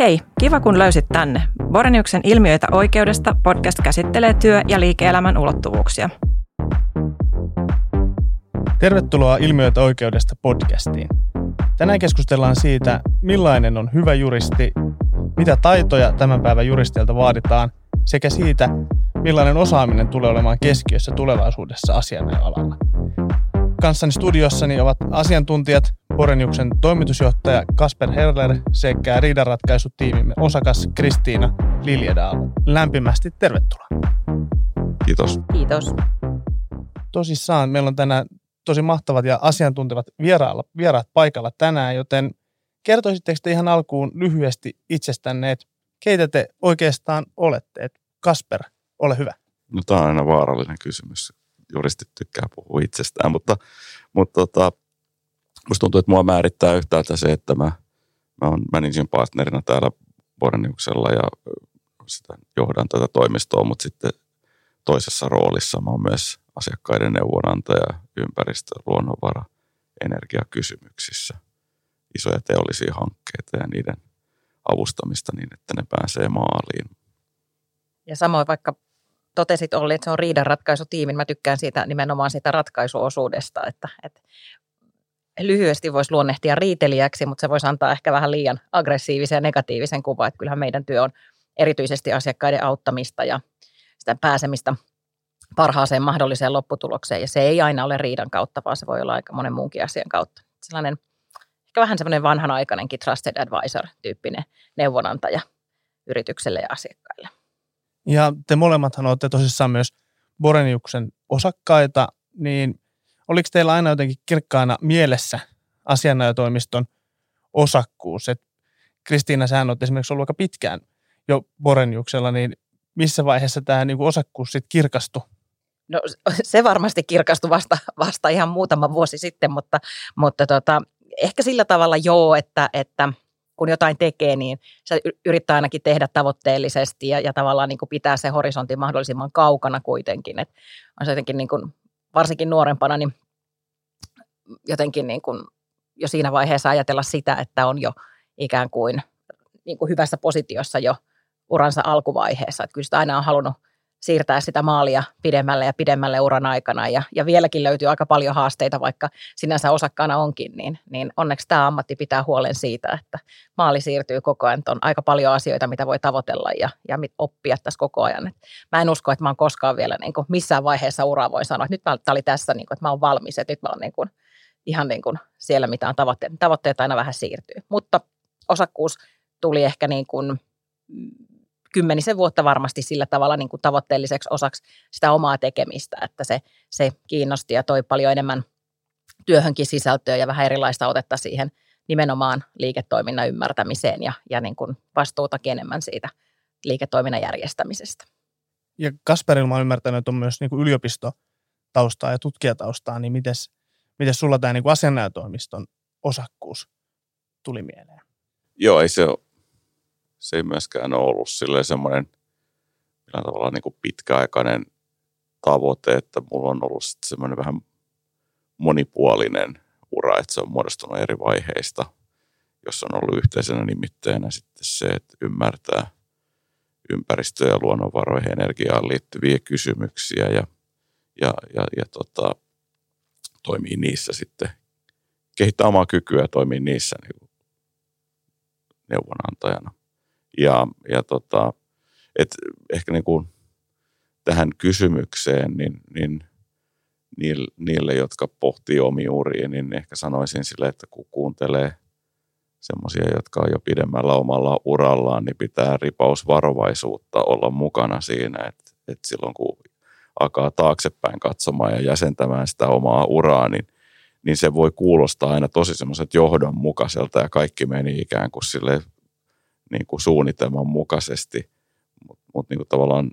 Hei, kiva kun löysit tänne. Boreniuksen ilmiöitä oikeudesta podcast käsittelee työ- ja liike-elämän ulottuvuuksia. Tervetuloa Ilmiöitä oikeudesta podcastiin. Tänään keskustellaan siitä, millainen on hyvä juristi, mitä taitoja tämän päivän juristeilta vaaditaan sekä siitä, millainen osaaminen tulee olemaan keskiössä tulevaisuudessa asianajalalla. Kanssani studiossani ovat asiantuntijat Boreniuksen toimitusjohtaja Kasper Herler sekä riidanratkaisutiimimme osakas Kristiina Liljedaal. Lämpimästi tervetuloa. Kiitos. Kiitos. Tosissaan meillä on tänään tosi mahtavat ja asiantuntevat vierailla, vieraat paikalla tänään, joten kertoisitteko te ihan alkuun lyhyesti itsestänne, että keitä te oikeastaan olette? Et Kasper, ole hyvä. No tämä on aina vaarallinen kysymys. Juristit tykkää puhua itsestään, mutta, mutta tota, musta tuntuu, että mua määrittää yhtäältä se, että mä, mä oon managing partnerina täällä Borniuksella ja sitä johdan tätä toimistoa, mutta sitten toisessa roolissa mä oon myös asiakkaiden neuvonantaja ympäristö-, luonnonvara-, energiakysymyksissä. Isoja teollisia hankkeita ja niiden avustamista niin, että ne pääsee maaliin. Ja samoin vaikka totesit Olli, että se on riidanratkaisutiimi, mä tykkään siitä nimenomaan siitä ratkaisuosuudesta, että, että lyhyesti voisi luonnehtia riitelijäksi, mutta se voisi antaa ehkä vähän liian aggressiivisen ja negatiivisen kuvan, että kyllähän meidän työ on erityisesti asiakkaiden auttamista ja sitä pääsemistä parhaaseen mahdolliseen lopputulokseen. Ja se ei aina ole riidan kautta, vaan se voi olla aika monen muunkin asian kautta. Sellainen ehkä vähän semmoinen vanhanaikainenkin trusted advisor-tyyppinen neuvonantaja yritykselle ja asiakkaille. Ja te molemmathan olette tosissaan myös Boreniuksen osakkaita, niin oliko teillä aina jotenkin kirkkaana mielessä asianajotoimiston osakkuus? Et Kristiina, sä olet esimerkiksi ollut aika pitkään jo Boreniuksella, niin missä vaiheessa tämä niin osakkuus sitten kirkastui? No se varmasti kirkastui vasta, vasta ihan muutama vuosi sitten, mutta, mutta tota, ehkä sillä tavalla joo, että, että kun jotain tekee, niin se yrittää ainakin tehdä tavoitteellisesti ja, ja tavallaan niin kuin pitää se horisontti mahdollisimman kaukana kuitenkin. Et on se jotenkin niin kuin, varsinkin nuorempana, niin jotenkin niin kuin jo siinä vaiheessa ajatella sitä, että on jo ikään kuin, niin kuin hyvässä positiossa jo uransa alkuvaiheessa. Että kyllä sitä aina on halunnut siirtää sitä maalia pidemmälle ja pidemmälle uran aikana. Ja, ja vieläkin löytyy aika paljon haasteita, vaikka sinänsä osakkaana onkin, niin, niin onneksi tämä ammatti pitää huolen siitä, että maali siirtyy koko ajan. On aika paljon asioita, mitä voi tavoitella ja, ja oppia tässä koko ajan. Et mä en usko, että mä oon koskaan vielä niin kuin missään vaiheessa uraa voi sanoa, että nyt tämä oli tässä, niin kuin, että mä oon valmis, että nyt mä oon niin kuin, ihan niin kuin siellä, mitä on tavoitteet. Aina vähän siirtyy. Mutta osakkuus tuli ehkä niin kuin kymmenisen vuotta varmasti sillä tavalla niin kuin tavoitteelliseksi osaksi sitä omaa tekemistä, että se, se kiinnosti ja toi paljon enemmän työhönkin sisältöä ja vähän erilaista otetta siihen nimenomaan liiketoiminnan ymmärtämiseen ja, ja niin kuin vastuutakin enemmän siitä liiketoiminnan järjestämisestä. Ja Kasperilla olen ymmärtänyt, että on myös niin kuin yliopistotaustaa ja tutkijataustaa, niin miten miten sulla tämä niin asianajotoimiston osakkuus tuli mieleen? Joo, ei se se ei myöskään ole ollut semmoinen millään tavalla niin kuin pitkäaikainen tavoite, että mulla on ollut semmoinen vähän monipuolinen ura, että se on muodostunut eri vaiheista, jossa on ollut yhteisenä nimitteenä sitten se, että ymmärtää ympäristö- ja luonnonvaroihin energiaan liittyviä kysymyksiä ja, ja, ja, ja tota, toimii niissä sitten, kehittää omaa kykyä ja toimii niissä niin neuvonantajana. Ja, ja tota, et ehkä niin kuin tähän kysymykseen, niin, niin niille, jotka pohtii omia uria, niin ehkä sanoisin sille, että kun kuuntelee semmoisia, jotka on jo pidemmällä omalla urallaan, niin pitää ripausvarovaisuutta olla mukana siinä, että, että silloin kun alkaa taaksepäin katsomaan ja jäsentämään sitä omaa uraa, niin, niin se voi kuulostaa aina tosi semmoiset johdonmukaiselta ja kaikki meni ikään kuin sille niin kuin suunnitelman mukaisesti, mutta mut niin tavallaan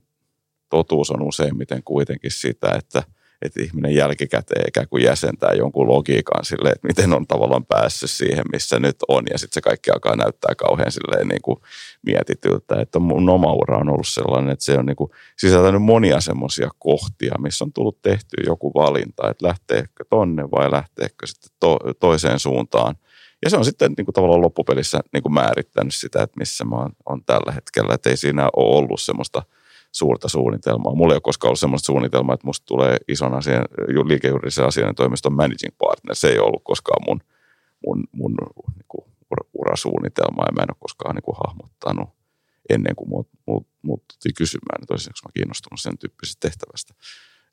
totuus on useimmiten kuitenkin sitä, että – että ihminen jälkikäteen ikään kuin jäsentää jonkun logiikan sille, että miten on tavallaan päässyt siihen, missä nyt on. Ja sitten se kaikki alkaa näyttää kauhean silleen niin kuin mietityltä. Että mun oma ura on ollut sellainen, että se on niin kuin sisältänyt monia semmoisia kohtia, missä on tullut tehty joku valinta, että lähteekö tonne vai lähteekö sitten to- toiseen suuntaan. Ja se on sitten niin kuin tavallaan loppupelissä niin kuin määrittänyt sitä, että missä mä oon, on tällä hetkellä. Että ei siinä ole ollut semmoista suurta suunnitelmaa. Mulla ei ole koskaan ollut semmoista suunnitelmaa, että musta tulee ison asian, liikejuridisen asian toimiston managing partner. Se ei ollut koskaan mun, mun, mun niin kuin urasuunnitelma ja mä en ole koskaan niin kuin hahmottanut ennen kuin muut, muut, muututtiin kysymään, että olisinko mä kiinnostunut sen tyyppisestä tehtävästä.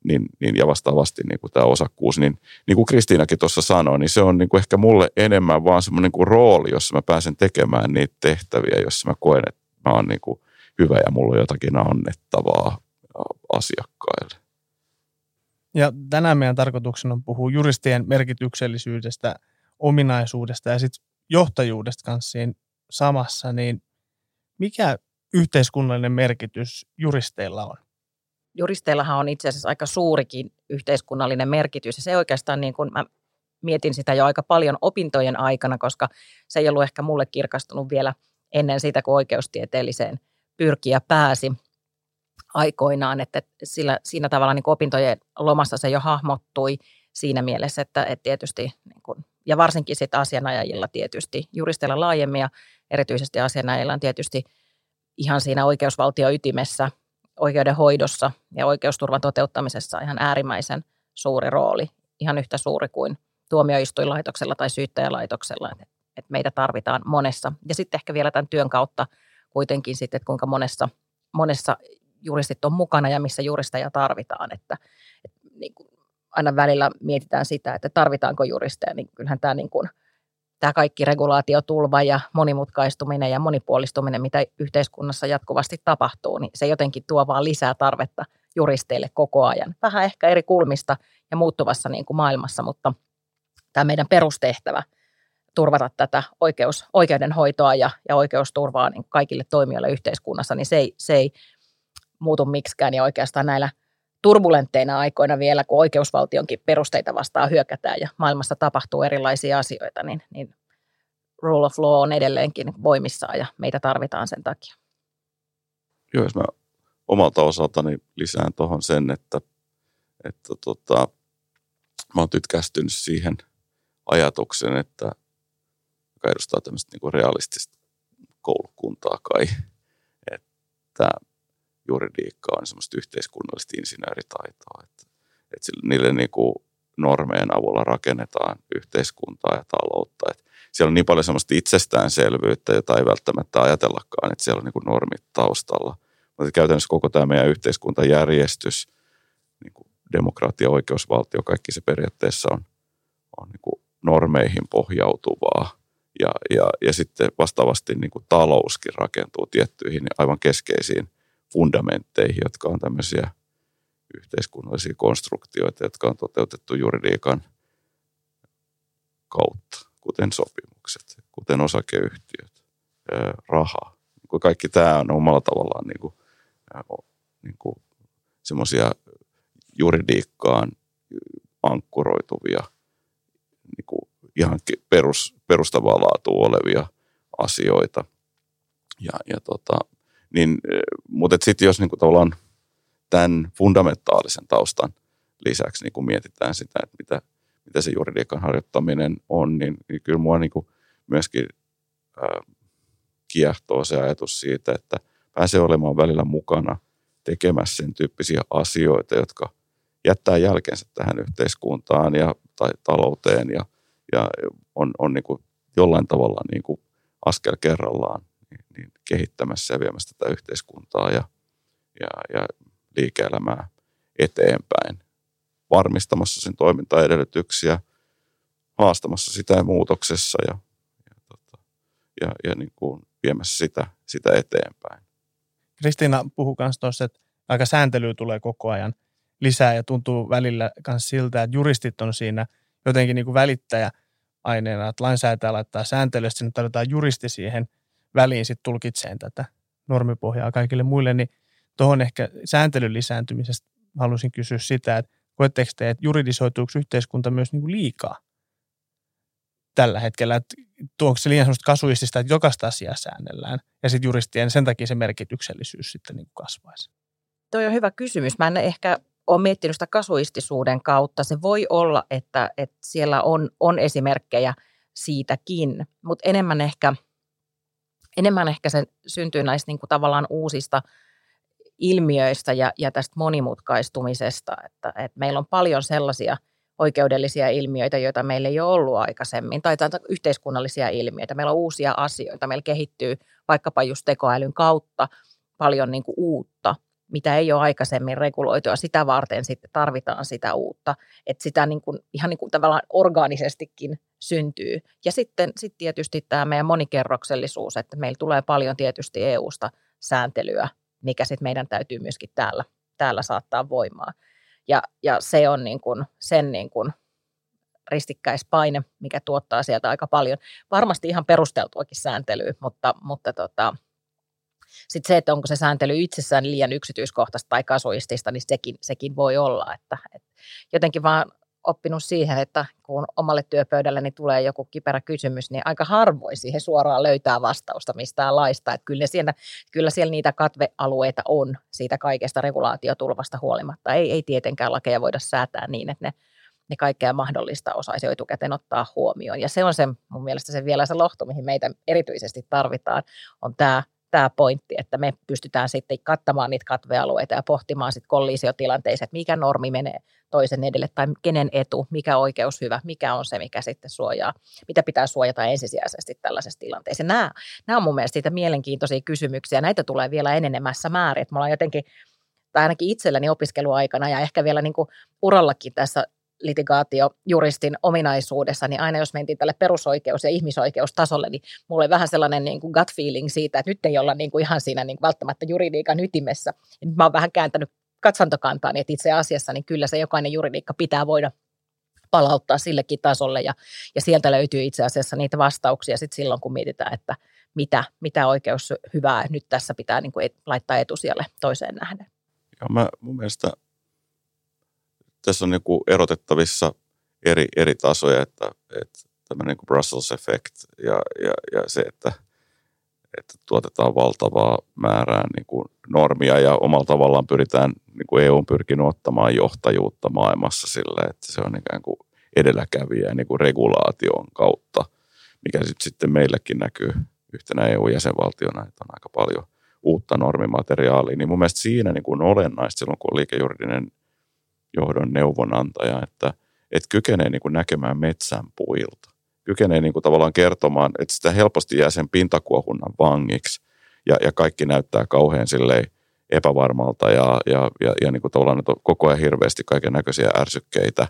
Niin, niin, ja vastaavasti niin kuin tämä osakkuus, niin, niin kuin Kristiinakin tuossa sanoi, niin se on niin kuin ehkä mulle enemmän vaan semmoinen niin kuin rooli, jossa mä pääsen tekemään niitä tehtäviä, jossa mä koen, että mä oon niin kuin hyvä ja mulla on jotakin annettavaa asiakkaille. Ja tänään meidän tarkoituksena on puhua juristien merkityksellisyydestä, ominaisuudesta ja sitten johtajuudesta kanssa siinä samassa, niin mikä yhteiskunnallinen merkitys juristeilla on? Juristeillahan on itse asiassa aika suurikin yhteiskunnallinen merkitys ja se oikeastaan niin kuin mä mietin sitä jo aika paljon opintojen aikana, koska se ei ollut ehkä mulle kirkastunut vielä ennen sitä, kun oikeustieteelliseen pyrkiä pääsi aikoinaan, että sillä, siinä tavalla niin opintojen lomassa se jo hahmottui siinä mielessä, että, että tietysti niin kuin, ja varsinkin sitten asianajajilla tietysti, juristeilla laajemmin ja erityisesti asianajajilla on tietysti ihan siinä oikeusvaltioytimessä, oikeudenhoidossa ja oikeusturvan toteuttamisessa ihan äärimmäisen suuri rooli, ihan yhtä suuri kuin tuomioistuinlaitoksella tai syyttäjälaitoksella, että, meitä tarvitaan monessa. Ja sitten ehkä vielä tämän työn kautta kuitenkin sitten, että kuinka monessa, monessa juristit on mukana ja missä juristeja tarvitaan, että, että niin kuin aina välillä mietitään sitä, että tarvitaanko juristeja, niin kyllähän tämä, niin kuin, tämä kaikki regulaatiotulva ja monimutkaistuminen ja monipuolistuminen, mitä yhteiskunnassa jatkuvasti tapahtuu, niin se jotenkin tuo vaan lisää tarvetta juristeille koko ajan. Vähän ehkä eri kulmista ja muuttuvassa niin kuin maailmassa, mutta tämä meidän perustehtävä turvata tätä oikeus, oikeudenhoitoa ja, ja oikeusturvaa niin kaikille toimijoille yhteiskunnassa, niin se ei, se ei muutu miksikään ja oikeastaan näillä – turbulentteina aikoina vielä, kun oikeusvaltionkin perusteita vastaan hyökätään ja maailmassa tapahtuu erilaisia asioita, niin, niin rule of law on edelleenkin voimissaan ja meitä tarvitaan sen takia. Joo, jos mä omalta osaltani lisään tuohon sen, että, että tota, mä oon tytkästynyt siihen ajatuksen, että joka edustaa tämmöistä niin realistista koulukuntaa kai, että juridiikka on semmoista yhteiskunnallista insinööritaitoa, että, että niille niin kuin normeen avulla rakennetaan yhteiskuntaa ja taloutta. Että siellä on niin paljon semmoista itsestäänselvyyttä, jota ei välttämättä ajatellakaan, että siellä on niin kuin normit taustalla. Mutta käytännössä koko tämä meidän yhteiskuntajärjestys, niin kuin demokratia, oikeusvaltio, kaikki se periaatteessa on, on niin kuin normeihin pohjautuvaa. Ja, ja, ja sitten vastaavasti niin kuin talouskin rakentuu tiettyihin aivan keskeisiin fundamentteihin, jotka on tämmöisiä yhteiskunnallisia konstruktioita, jotka on toteutettu juridiikan kautta, kuten sopimukset, kuten osakeyhtiöt, raha. Niin kaikki tämä on omalla tavallaan niin kuin, niin kuin semmoisia juridiikkaan ankkuroituvia niin kuin ihan perus, perustavaa laatua olevia asioita. Ja, ja tota, niin, eh, mutta sitten jos niin kuin tavallaan tämän fundamentaalisen taustan lisäksi niin kuin mietitään sitä, että mitä, mitä se juridiikan harjoittaminen on, niin, niin kyllä mua niin myöskin ää, kiehtoo se ajatus siitä, että pääsee olemaan välillä mukana tekemässä sen tyyppisiä asioita, jotka jättää jälkensä tähän yhteiskuntaan ja tai talouteen ja, ja on, on niin kuin jollain tavalla niin kuin askel kerrallaan niin kehittämässä ja viemässä tätä yhteiskuntaa ja, ja, ja liike-elämää eteenpäin, varmistamassa sen toimintaedellytyksiä, haastamassa sitä muutoksessa ja, ja, tota, ja, ja niin kuin viemässä sitä, sitä eteenpäin. Kristiina puhui myös tuossa, että aika sääntelyä tulee koko ajan lisää ja tuntuu välillä myös siltä, että juristit on siinä jotenkin niin kuin välittäjä aineena, että lainsäätäjä laittaa sääntelyä, sinne tarvitaan juristi siihen – väliin sitten tulkitseen tätä normipohjaa kaikille muille, niin tuohon ehkä sääntelyn lisääntymisestä haluaisin kysyä sitä, että koetteko te, että juridisoituuko yhteiskunta myös niin kuin liikaa tällä hetkellä, että tuonko se liian sellaista kasuistista, että jokaista asiaa säännellään ja sitten juristien sen takia se merkityksellisyys sitten niin kuin kasvaisi? Tuo on hyvä kysymys. Mä en ehkä ole miettinyt sitä kasuistisuuden kautta. Se voi olla, että, että siellä on, on esimerkkejä siitäkin, mutta enemmän ehkä, enemmän ehkä se syntyy näistä niin kuin tavallaan uusista ilmiöistä ja, ja tästä monimutkaistumisesta, että, että meillä on paljon sellaisia oikeudellisia ilmiöitä, joita meillä ei ole ollut aikaisemmin, tai yhteiskunnallisia ilmiöitä. Meillä on uusia asioita, meillä kehittyy vaikkapa just tekoälyn kautta paljon niin kuin uutta, mitä ei ole aikaisemmin reguloitu ja sitä varten sitten tarvitaan sitä uutta, että sitä niin kuin, ihan niin kuin tavallaan orgaanisestikin syntyy. Ja sitten sit tietysti tämä meidän monikerroksellisuus, että meillä tulee paljon tietysti EU-sta sääntelyä, mikä sitten meidän täytyy myöskin täällä, täällä saattaa voimaa. Ja, ja se on niin kuin, sen niin kuin ristikkäispaine, mikä tuottaa sieltä aika paljon. Varmasti ihan perusteltuakin sääntelyä, mutta, mutta tota, sitten se, että onko se sääntely itsessään liian yksityiskohtaista tai kasuistista, niin sekin, sekin voi olla. Että, että jotenkin vaan oppinut siihen, että kun omalle työpöydälleni tulee joku kiperä kysymys, niin aika harvoin siihen suoraan löytää vastausta mistään laista. Että kyllä, siellä, kyllä siellä niitä katvealueita on siitä kaikesta regulaatiotulvasta huolimatta. Ei, ei tietenkään lakeja voida säätää niin, että ne, ne kaikkea mahdollista osaisi etukäteen ottaa huomioon. Ja se on se mun mielestä se vielä se lohto, mihin meitä erityisesti tarvitaan, on tämä tämä pointti, että me pystytään sitten kattamaan niitä katvealueita ja pohtimaan sitten kollisiotilanteissa, että mikä normi menee toisen edelle tai kenen etu, mikä oikeus hyvä, mikä on se, mikä sitten suojaa, mitä pitää suojata ensisijaisesti tällaisessa tilanteessa. Nämä, nämä on mun mielestä siitä mielenkiintoisia kysymyksiä. Näitä tulee vielä enenemässä määrin. Että me ollaan jotenkin, tai ainakin itselläni opiskeluaikana ja ehkä vielä niin kuin urallakin tässä litigaatiojuristin ominaisuudessa, niin aina jos mentiin tälle perusoikeus- ja ihmisoikeustasolle, niin mulla oli vähän sellainen niin kuin gut feeling siitä, että nyt ei olla niin kuin ihan siinä niin kuin välttämättä juridiikan ytimessä. Ja nyt mä oon vähän kääntänyt katsantokantaa, niin että itse asiassa niin kyllä se jokainen juridiikka pitää voida palauttaa sillekin tasolle ja, ja sieltä löytyy itse asiassa niitä vastauksia sitten silloin, kun mietitään, että mitä, mitä oikeus hyvää nyt tässä pitää niin kuin laittaa etusijalle toiseen nähden. Joo, mä, mun mielestä tässä on niin kuin erotettavissa eri, eri tasoja, että, että tämmöinen niin kuin Brussels effect ja, ja, ja se, että, että tuotetaan valtavaa määrää niin kuin normia ja omalla tavallaan pyritään, niin kuin EU pyrkinyt ottamaan johtajuutta maailmassa sillä, että se on ikään kuin edelläkävijä niin kuin regulaation kautta, mikä sitten meilläkin näkyy yhtenä EU-jäsenvaltiona, että on aika paljon uutta normimateriaalia, niin mun mielestä siinä niin kuin on olennaista silloin, kun on liikejuridinen – johdon neuvonantaja, että, että kykenee niin kuin näkemään metsän puilta. Kykenee niin kuin tavallaan kertomaan, että sitä helposti jää sen pintakuohunnan vangiksi ja, ja kaikki näyttää kauhean silleen epävarmalta ja, ja, ja, ja niin kuin tavallaan on koko ajan hirveästi kaiken näköisiä ärsykkeitä,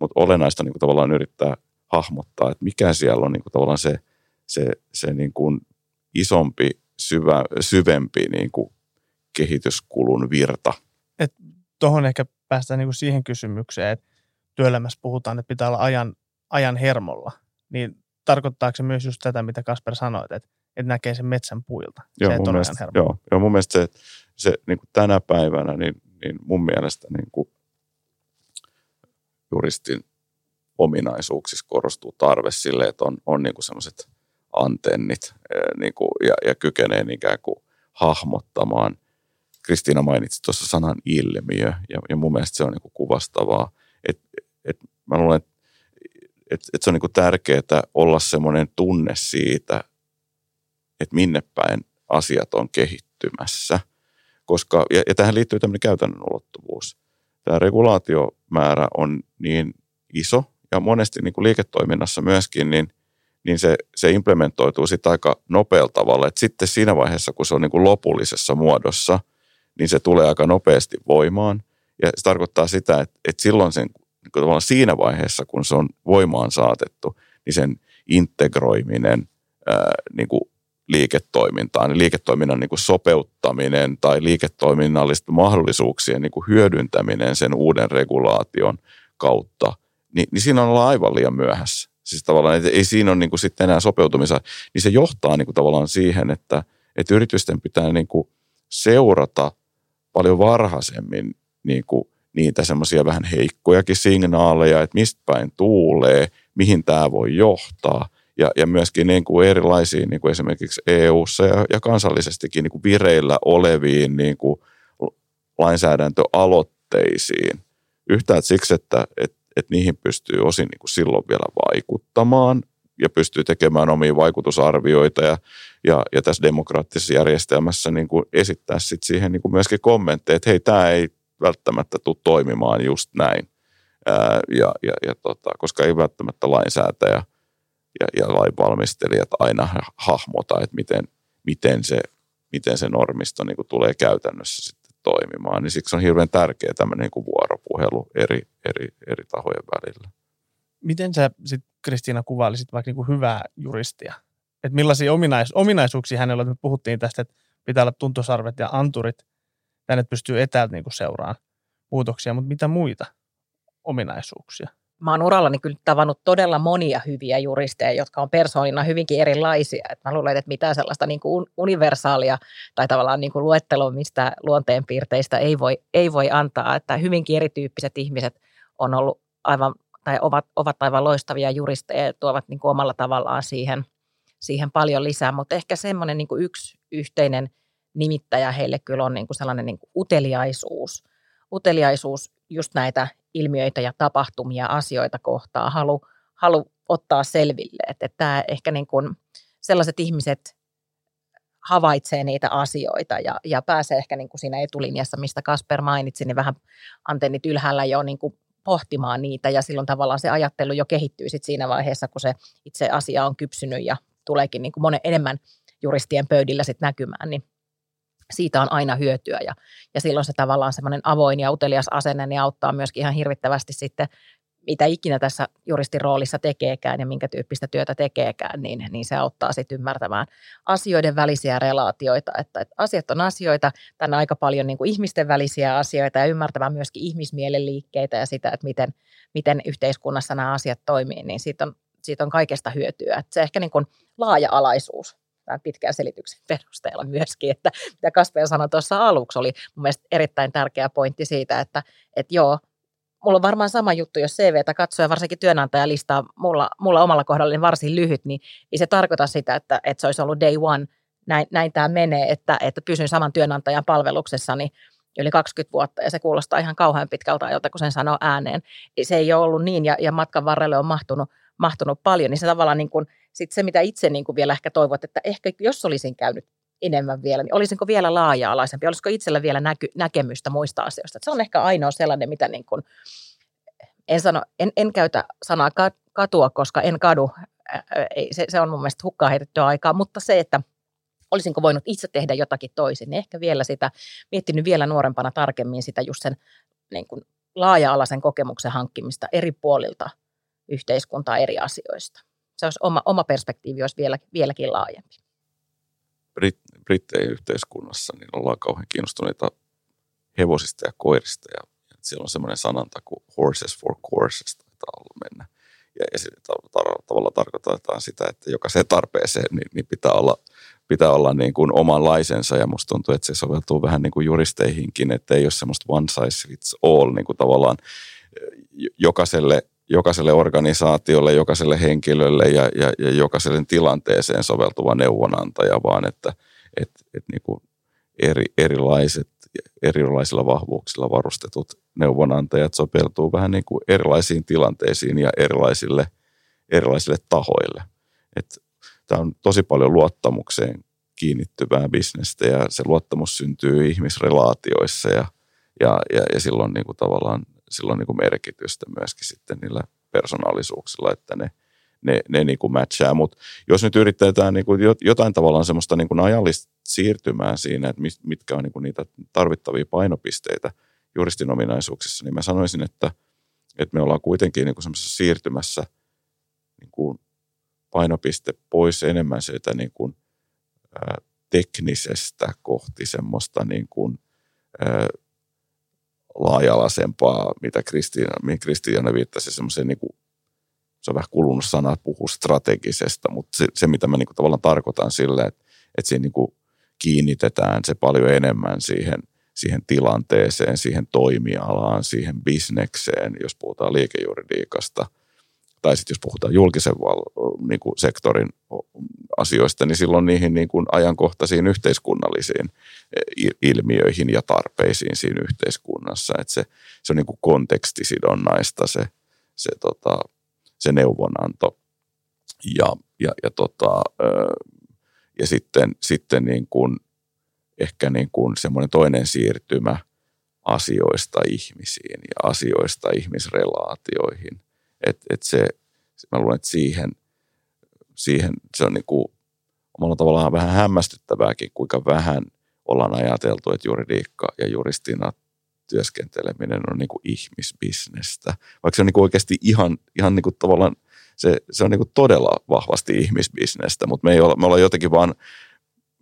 mutta olennaista niin kuin tavallaan yrittää hahmottaa, että mikä siellä on niin kuin tavallaan se, se, se niin kuin isompi, syvä, syvempi niin kuin kehityskulun virta. Tuohon ehkä päästään niin kuin siihen kysymykseen, että työelämässä puhutaan, että pitää olla ajan, ajan hermolla, niin tarkoittaako se myös just tätä, mitä Kasper sanoi, että, että näkee sen metsän puilta? Joo, se, mun mielestä, joo, joo, mun mielestä se, se niin kuin tänä päivänä, niin, niin mun mielestä niin kuin juristin ominaisuuksissa korostuu tarve sille, että on, on niin sellaiset antennit niin kuin, ja, ja kykenee ikään kuin hahmottamaan Kristiina mainitsi tuossa sanan ilmiö, ja, ja mun mielestä se on niin kuvastavaa. Et, et mä luulen, että et, et se on niin tärkeää olla semmoinen tunne siitä, että minne päin asiat on kehittymässä. Koska, ja, ja tähän liittyy tämmöinen käytännön ulottuvuus. Tämä regulaatiomäärä on niin iso, ja monesti niin kuin liiketoiminnassa myöskin, niin, niin se, se implementoituu sitten aika nopealla tavalla. Et sitten siinä vaiheessa, kun se on niin kuin lopullisessa muodossa – niin se tulee aika nopeasti voimaan. Ja se tarkoittaa sitä, että, että silloin sen, niin siinä vaiheessa, kun se on voimaan saatettu, niin sen integroiminen ää, niin kuin liiketoimintaan, niin liiketoiminnan niin kuin sopeuttaminen tai liiketoiminnallisten mahdollisuuksien niin kuin hyödyntäminen sen uuden regulaation kautta, niin, niin siinä on aivan liian myöhässä. Siis tavallaan, että ei siinä ole niin kuin sitten enää sopeutumista, niin se johtaa niin kuin tavallaan siihen, että, että yritysten pitää niin kuin seurata paljon varhaisemmin niin kuin niitä semmoisia vähän heikkojakin signaaleja, että mistä päin tuulee, mihin tämä voi johtaa. Ja, ja myöskin niin kuin erilaisiin niin kuin esimerkiksi EU-ssa ja, ja kansallisestikin niin kuin vireillä oleviin niin kuin lainsäädäntöaloitteisiin. Yhtäältä siksi, että et, et niihin pystyy osin niin kuin silloin vielä vaikuttamaan ja pystyy tekemään omia vaikutusarvioita ja, ja, ja tässä demokraattisessa järjestelmässä niin kuin esittää sit siihen niin kuin myöskin kommentteja, että hei, tämä ei välttämättä tule toimimaan just näin. Ää, ja, ja, ja tota, koska ei välttämättä lainsäätäjä ja, ja lainvalmistelijat aina hahmota, että miten, miten, se, miten se normisto niin kuin tulee käytännössä sitten toimimaan. Niin siksi on hirveän tärkeä tämmöinen niin kuin vuoropuhelu eri, eri, eri tahojen välillä. Miten sä sitten Kristiina kuvailisit vaikka niin kuin hyvää juristia? Että millaisia ominais, ominaisuuksia hänellä on? Me puhuttiin tästä, että pitää olla tuntosarvet ja anturit. Tänne pystyy etäältä niin seuraamaan muutoksia, mutta mitä muita ominaisuuksia? mä oon urallani kyllä tavannut todella monia hyviä juristeja, jotka on persoonina hyvinkin erilaisia. Et mä luulen, että mitään sellaista niin kuin universaalia tai tavallaan niin kuin mistä luonteenpiirteistä ei voi, ei voi antaa. Että hyvinkin erityyppiset ihmiset on ollut aivan, tai ovat, ovat aivan loistavia juristeja ja tuovat niin kuin omalla tavallaan siihen, siihen paljon lisää. Mutta ehkä semmoinen niin kuin yksi yhteinen nimittäjä heille kyllä on niin kuin sellainen niin kuin uteliaisuus. Uteliaisuus just näitä ilmiöitä ja tapahtumia, asioita kohtaa, halu, halu ottaa selville. Että, että tämä ehkä niin kuin sellaiset ihmiset havaitsee niitä asioita ja, ja pääsee ehkä niin kuin siinä etulinjassa, mistä Kasper mainitsi, niin vähän antennit ylhäällä jo niin kuin pohtimaan niitä ja silloin tavallaan se ajattelu jo kehittyy sit siinä vaiheessa, kun se itse asia on kypsynyt ja tuleekin niin kuin monen enemmän juristien pöydillä sit näkymään, niin siitä on aina hyötyä. Ja, ja silloin se tavallaan semmoinen avoin ja utelias asenne niin auttaa myöskin ihan hirvittävästi sitten mitä ikinä tässä juristin roolissa tekeekään ja minkä tyyppistä työtä tekeekään, niin, niin se auttaa sitten ymmärtämään asioiden välisiä relaatioita, että, että asiat on asioita, tänne aika paljon niin kuin ihmisten välisiä asioita ja ymmärtämään myöskin ihmismielen liikkeitä ja sitä, että miten, miten yhteiskunnassa nämä asiat toimii, niin siitä on, siitä on kaikesta hyötyä. Että se ehkä niin kuin laaja-alaisuus tämän pitkän selityksen perusteella myöskin, että mitä Kasper sanoi tuossa aluksi, oli mun mielestä erittäin tärkeä pointti siitä, että, että joo, mulla on varmaan sama juttu, jos CVtä katsoo ja varsinkin työnantajalistaa mulla, mulla omalla kohdalla niin varsin lyhyt, niin ei se tarkoita sitä, että, että se olisi ollut day one, näin, näin tämä menee, että, että pysyn saman työnantajan palveluksessa, niin yli 20 vuotta ja se kuulostaa ihan kauhean pitkältä ajalta, kun sen sanoo ääneen. Se ei ole ollut niin ja, ja matkan varrelle on mahtunut, mahtunut paljon, niin se tavallaan niin kuin – sitten se, mitä itse niin kuin vielä ehkä toivot, että ehkä jos olisin käynyt enemmän vielä, niin olisinko vielä laaja-alaisempi, olisiko itsellä vielä näky, näkemystä muista asioista. Että se on ehkä ainoa sellainen, mitä niin kuin, en, sano, en, en käytä sanaa katua, koska en kadu, se, se on mun mielestä hukkaa heitettyä aikaa, mutta se, että olisinko voinut itse tehdä jotakin toisin, niin ehkä vielä sitä, miettinyt vielä nuorempana tarkemmin sitä just sen niin kuin laaja-alaisen kokemuksen hankkimista eri puolilta yhteiskuntaa eri asioista se olisi oma, oma perspektiivi olisi vielä, vieläkin laajempi. Brit, Brittein yhteiskunnassa niin ollaan kauhean kiinnostuneita hevosista ja koirista ja, siellä on semmoinen sananta kuin horses for courses taitaa olla mennä. Ja, ja tar- tavallaan tarkoitetaan sitä, että jokaiseen tarpeeseen niin, niin pitää olla, pitää olla niin kuin omanlaisensa ja musta tuntuu, että se soveltuu vähän niin kuin juristeihinkin, että ei ole semmoista one size fits all niin kuin tavallaan jokaiselle jokaiselle organisaatiolle, jokaiselle henkilölle ja, ja, ja jokaiselle tilanteeseen soveltuva neuvonantaja, vaan että et, et niin kuin eri, erilaiset, erilaisilla vahvuuksilla varustetut neuvonantajat sopeutuu vähän niin kuin erilaisiin tilanteisiin ja erilaisille, erilaisille tahoille. Tämä on tosi paljon luottamukseen kiinnittyvää bisnestä ja se luottamus syntyy ihmisrelaatioissa ja, ja, ja, ja silloin niin kuin tavallaan sillä on niin kuin merkitystä myöskin sitten niillä persoonallisuuksilla, että ne, ne, ne niin kuin matchaa. Mutta jos nyt yritetään niin kuin jotain tavallaan semmoista niin kuin ajallista siirtymää siinä, että mitkä on niin kuin niitä tarvittavia painopisteitä juristin ominaisuuksissa, niin mä sanoisin, että, että me ollaan kuitenkin niin kuin semmoisessa siirtymässä niin kuin painopiste pois enemmän siitä niin kuin, ää, teknisestä kohti semmoista niin kuin, ää, laaja-alaisempaa, mitä Kristiina, mihin Kristiina viittasi, semmoiseen niin kuin, se on vähän kulunut sana, puhuu strategisesta, mutta se, se mitä mä niin kuin tavallaan tarkoitan sille, että, että siinä niin kuin kiinnitetään se paljon enemmän siihen, siihen tilanteeseen, siihen toimialaan, siihen bisnekseen, jos puhutaan liikejuridiikasta – tai sitten jos puhutaan julkisen val, niin kuin sektorin asioista, niin silloin niihin niin kuin ajankohtaisiin yhteiskunnallisiin e, ilmiöihin ja tarpeisiin siinä yhteiskunnassa. Että se, se on niin kuin kontekstisidonnaista se, se, tota, se neuvonanto. ja, ja, ja, tota, ja sitten, sitten niin kuin, ehkä niin kuin semmoinen toinen siirtymä asioista ihmisiin ja asioista ihmisrelaatioihin. Et, et se, mä luulen, että siihen, siihen se on niin kuin omalla tavallaan vähän hämmästyttävääkin, kuinka vähän ollaan ajateltu, että juridiikka ja juristina työskenteleminen on niin kuin ihmisbisnestä. Vaikka se on niin kuin oikeasti ihan, ihan niin kuin tavallaan, se, se on niin kuin todella vahvasti ihmisbisnestä, mutta me, ei olla, me ollaan jotenkin vaan,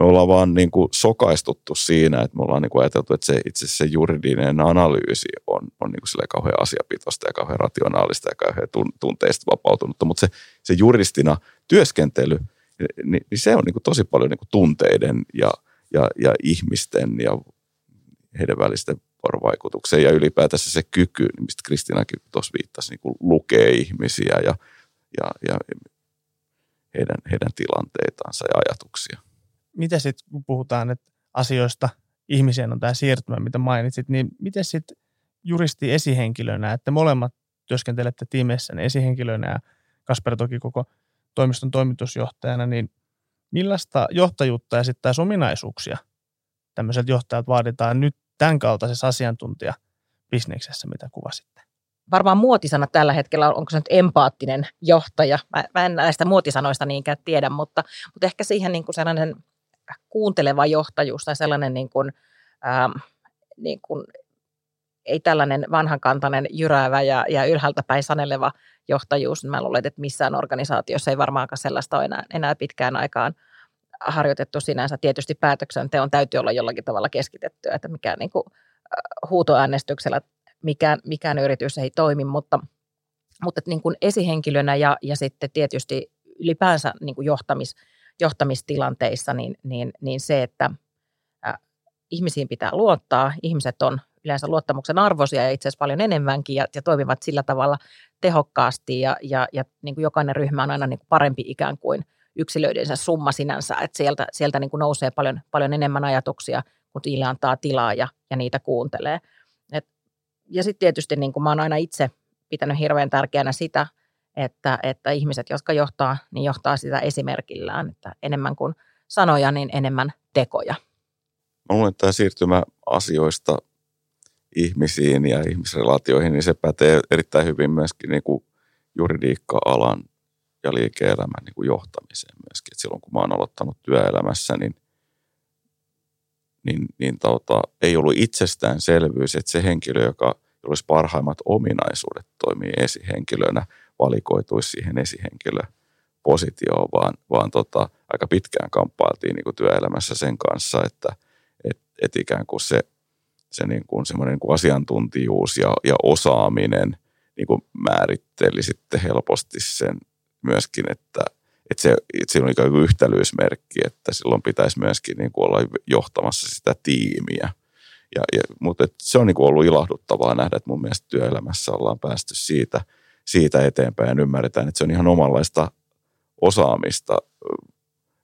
me ollaan vaan niin kuin sokaistuttu siinä, että me ollaan niin kuin ajateltu, että se, itse se juridinen analyysi on, on niin kuin kauhean asiapitoista ja kauhean rationaalista ja kauhean tunteista vapautunutta, mutta se, se juristina työskentely, niin, niin se on niin kuin tosi paljon niin kuin tunteiden ja, ja, ja ihmisten ja heidän välisten vuorovaikutukseen ja ylipäätänsä se kyky, mistä Kristinakin tuossa viittasi, niin kuin lukee ihmisiä ja, ja, ja heidän, heidän tilanteitansa ja ajatuksia. Miten sitten, kun puhutaan että asioista ihmiseen on tämä siirtymä, mitä mainitsit, niin miten sitten juristi esihenkilönä, että molemmat työskentelette tiimeissä niin esihenkilönä ja Kasper toki koko toimiston toimitusjohtajana, niin millaista johtajuutta ja sitten taas ominaisuuksia tämmöiset johtajat vaaditaan nyt tämän kaltaisessa asiantuntijabisneksessä, mitä kuvasitte? Varmaan muotisana tällä hetkellä, onko se nyt empaattinen johtaja? Mä, mä en näistä muotisanoista niinkään tiedä, mutta, mutta ehkä siihen niin kuin sellainen kuunteleva johtajuus tai sellainen niin kuin, ähm, niin kuin, ei tällainen vanhankantainen jyräävä ja, ja ylhäältä päin saneleva johtajuus. Mä luulen, että missään organisaatiossa ei varmaankaan sellaista ole enää, enää pitkään aikaan – harjoitettu sinänsä. Tietysti päätöksenteon täytyy olla jollakin tavalla keskitettyä, että mikään niin kuin, huutoäänestyksellä mikään, mikään yritys ei toimi, mutta, mutta niin kuin esihenkilönä ja, ja sitten tietysti ylipäänsä niin kuin johtamis, johtamistilanteissa, niin, niin, niin se, että äh, ihmisiin pitää luottaa, ihmiset on yleensä luottamuksen arvoisia ja itse asiassa paljon enemmänkin ja, ja toimivat sillä tavalla tehokkaasti ja, ja, ja niin kuin jokainen ryhmä on aina niin kuin parempi ikään kuin – yksilöidensä summa sinänsä, että sieltä, sieltä niin kuin nousee paljon, paljon enemmän ajatuksia, kun niille antaa tilaa ja, ja niitä kuuntelee. Et, ja sitten tietysti niin kuin mä oon aina itse pitänyt hirveän tärkeänä sitä, että, että ihmiset, jotka johtaa, niin johtaa sitä esimerkillään, että enemmän kuin sanoja, niin enemmän tekoja. Mä luulen, että tämä siirtymä asioista ihmisiin ja ihmisrelaatioihin, niin se pätee erittäin hyvin myöskin niin kuin juridiikka-alan ja liike-elämän niin kuin johtamiseen myöskin. Et silloin kun mä oon aloittanut työelämässä, niin, niin, niin tota, ei ollut itsestäänselvyys, että se henkilö, joka olisi parhaimmat ominaisuudet toimii esihenkilönä, valikoituisi siihen esihenkilöpositioon, vaan, vaan tota, aika pitkään kamppailtiin niin kuin työelämässä sen kanssa, että et, et ikään kuin se, se niin kuin semmoinen niin kuin asiantuntijuus ja, ja osaaminen niin kuin määritteli sitten helposti sen myöskin, että, että, se, että siinä on ikään kuin yhtälyysmerkki, että silloin pitäisi myöskin niin kuin olla johtamassa sitä tiimiä. Ja, ja, mutta se on niin kuin ollut ilahduttavaa nähdä, että mun mielestä työelämässä ollaan päästy siitä, siitä eteenpäin ja ymmärretään, että se on ihan omanlaista osaamista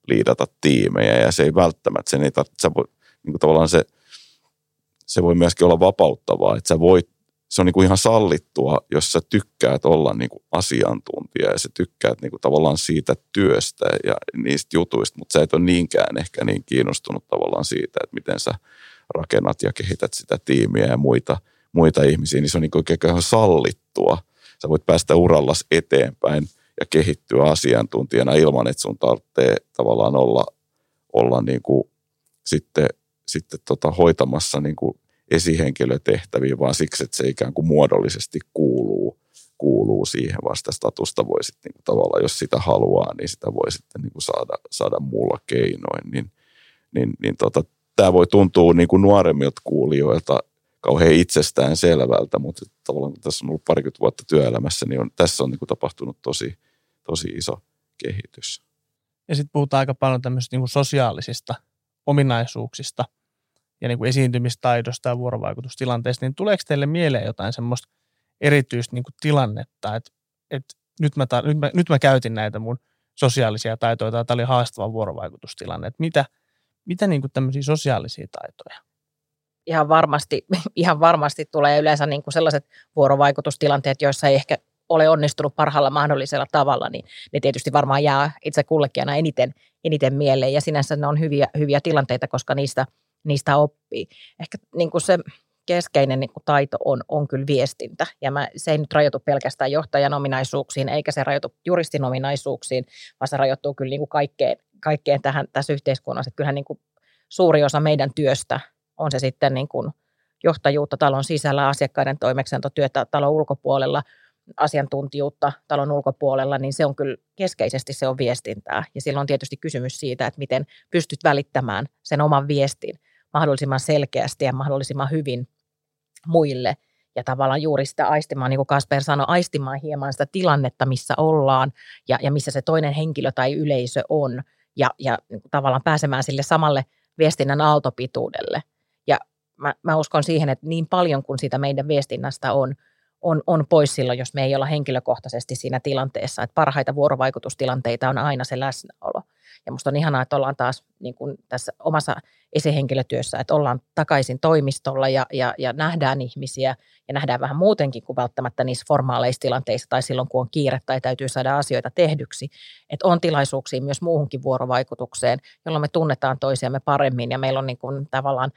liidata tiimejä ja se ei välttämättä, sen ei tarvitse, niin kuin tavallaan se, se voi myöskin olla vapauttavaa, että sä voit se on niin kuin ihan sallittua, jos sä tykkäät olla niin kuin asiantuntija ja sä tykkäät niin kuin tavallaan siitä työstä ja niistä jutuista, mutta sä et ole niinkään ehkä niin kiinnostunut tavallaan siitä, että miten sä rakennat ja kehität sitä tiimiä ja muita, muita ihmisiä, niin se on niin kuin ihan sallittua. Sä voit päästä urallas eteenpäin ja kehittyä asiantuntijana ilman, että sun tarvitsee tavallaan olla, olla niin kuin sitten, sitten tota hoitamassa niin kuin esihenkilötehtäviin, vaan siksi, että se ikään kuin muodollisesti kuuluu, kuuluu siihen vasta statusta voi sitten niin tavallaan, jos sitä haluaa, niin sitä voi sitten niin kuin saada, saada muulla keinoin. Niin, niin, niin tota, tämä voi tuntua niin kuin nuoremmilta kuulijoilta kauhean itsestään selvältä, mutta tavallaan kun tässä on ollut parikymmentä vuotta työelämässä, niin on, tässä on niin kuin tapahtunut tosi, tosi iso kehitys. Ja sitten puhutaan aika paljon tämmöisistä niin sosiaalisista ominaisuuksista – ja niin kuin esiintymistaidosta ja vuorovaikutustilanteesta, niin tuleeko teille mieleen jotain semmoista erityistä niin kuin tilannetta, että, että nyt, mä tar- nyt, mä, nyt mä käytin näitä mun sosiaalisia taitoja, tai tämä oli haastava vuorovaikutustilanne, että mitä, mitä niin kuin tämmöisiä sosiaalisia taitoja? Ihan varmasti, ihan varmasti tulee yleensä niin kuin sellaiset vuorovaikutustilanteet, joissa ei ehkä ole onnistunut parhaalla mahdollisella tavalla, niin ne tietysti varmaan jää itse kullekin aina eniten, eniten mieleen. Ja sinänsä ne on hyviä, hyviä tilanteita, koska niistä, niistä oppii. Ehkä niin kuin se keskeinen niin kuin taito on, on kyllä viestintä. Ja mä, se ei nyt rajoitu pelkästään johtajan ominaisuuksiin, eikä se rajoitu juristin ominaisuuksiin, vaan se rajoittuu kyllä niin kuin kaikkeen, kaikkeen tähän tässä yhteiskunnassa. Että kyllähän niin kuin suuri osa meidän työstä on se sitten niin kuin johtajuutta talon sisällä, asiakkaiden toimeksiantotyötä talon ulkopuolella, asiantuntijuutta talon ulkopuolella, niin se on kyllä keskeisesti se on viestintää. Ja silloin on tietysti kysymys siitä, että miten pystyt välittämään sen oman viestin mahdollisimman selkeästi ja mahdollisimman hyvin muille. Ja tavallaan juuri sitä aistimaan, niin kuin Kasper sanoi, aistimaan hieman sitä tilannetta, missä ollaan ja, ja missä se toinen henkilö tai yleisö on. Ja, ja tavallaan pääsemään sille samalle viestinnän aaltopituudelle. Ja mä, mä uskon siihen, että niin paljon kuin siitä meidän viestinnästä on, on, on pois silloin, jos me ei olla henkilökohtaisesti siinä tilanteessa. Että parhaita vuorovaikutustilanteita on aina se läsnäolo. Ja musta on ihanaa, että ollaan taas niin kuin tässä omassa esihenkilötyössä, että ollaan takaisin toimistolla ja, ja, ja nähdään ihmisiä ja nähdään vähän muutenkin kuin välttämättä niissä formaaleissa tilanteissa tai silloin, kun on kiire tai täytyy saada asioita tehdyksi. Että on tilaisuuksia myös muuhunkin vuorovaikutukseen, jolloin me tunnetaan toisiamme paremmin ja meillä on niin kuin tavallaan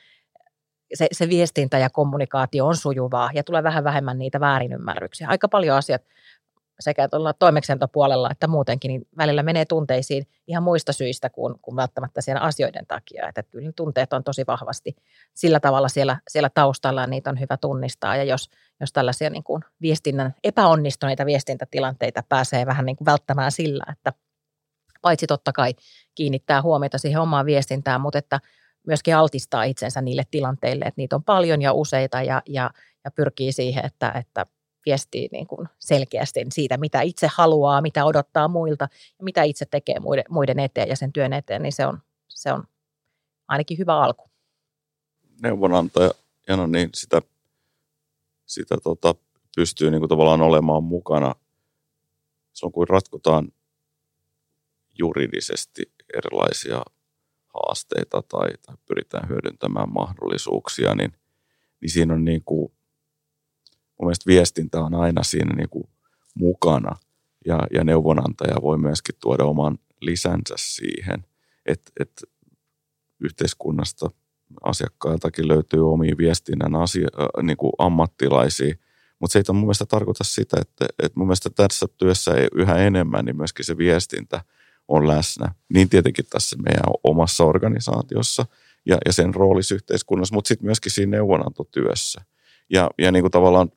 se, se viestintä ja kommunikaatio on sujuvaa ja tulee vähän vähemmän niitä väärinymmärryksiä. Aika paljon asiat sekä tuolla toimeksiantopuolella että muutenkin, niin välillä menee tunteisiin ihan muista syistä kuin, kuin välttämättä siellä asioiden takia. Että kyllä tunteet on tosi vahvasti sillä tavalla siellä, siellä taustalla niitä on hyvä tunnistaa. Ja jos, jos tällaisia niin kuin viestinnän, epäonnistuneita viestintätilanteita pääsee vähän niin kuin välttämään sillä, että paitsi totta kai kiinnittää huomiota siihen omaan viestintään, mutta että myöskin altistaa itsensä niille tilanteille, että niitä on paljon ja useita ja, ja, ja pyrkii siihen, että, että viestii niin kuin selkeästi siitä, mitä itse haluaa, mitä odottaa muilta ja mitä itse tekee muiden, muiden eteen ja sen työn eteen, niin se on, se on ainakin hyvä alku. Neuvonantaja, no niin sitä, sitä tota, pystyy niin kuin tavallaan olemaan mukana silloin, kun ratkotaan juridisesti erilaisia haasteita tai, tai pyritään hyödyntämään mahdollisuuksia, niin, niin siinä on niin kuin mun mielestä viestintä on aina siinä niin kuin mukana ja, ja neuvonantaja voi myöskin tuoda oman lisänsä siihen, että, että yhteiskunnasta asiakkailtakin löytyy omia viestinnän asia, äh, niin kuin ammattilaisia, mutta se ei mun mielestä tarkoita sitä, että, että mun mielestä tässä työssä yhä enemmän niin myöskin se viestintä on läsnä. Niin tietenkin tässä meidän omassa organisaatiossa ja, ja sen roolissa yhteiskunnassa, mutta sitten myöskin siinä neuvonantotyössä. Ja, ja niin kuin tavallaan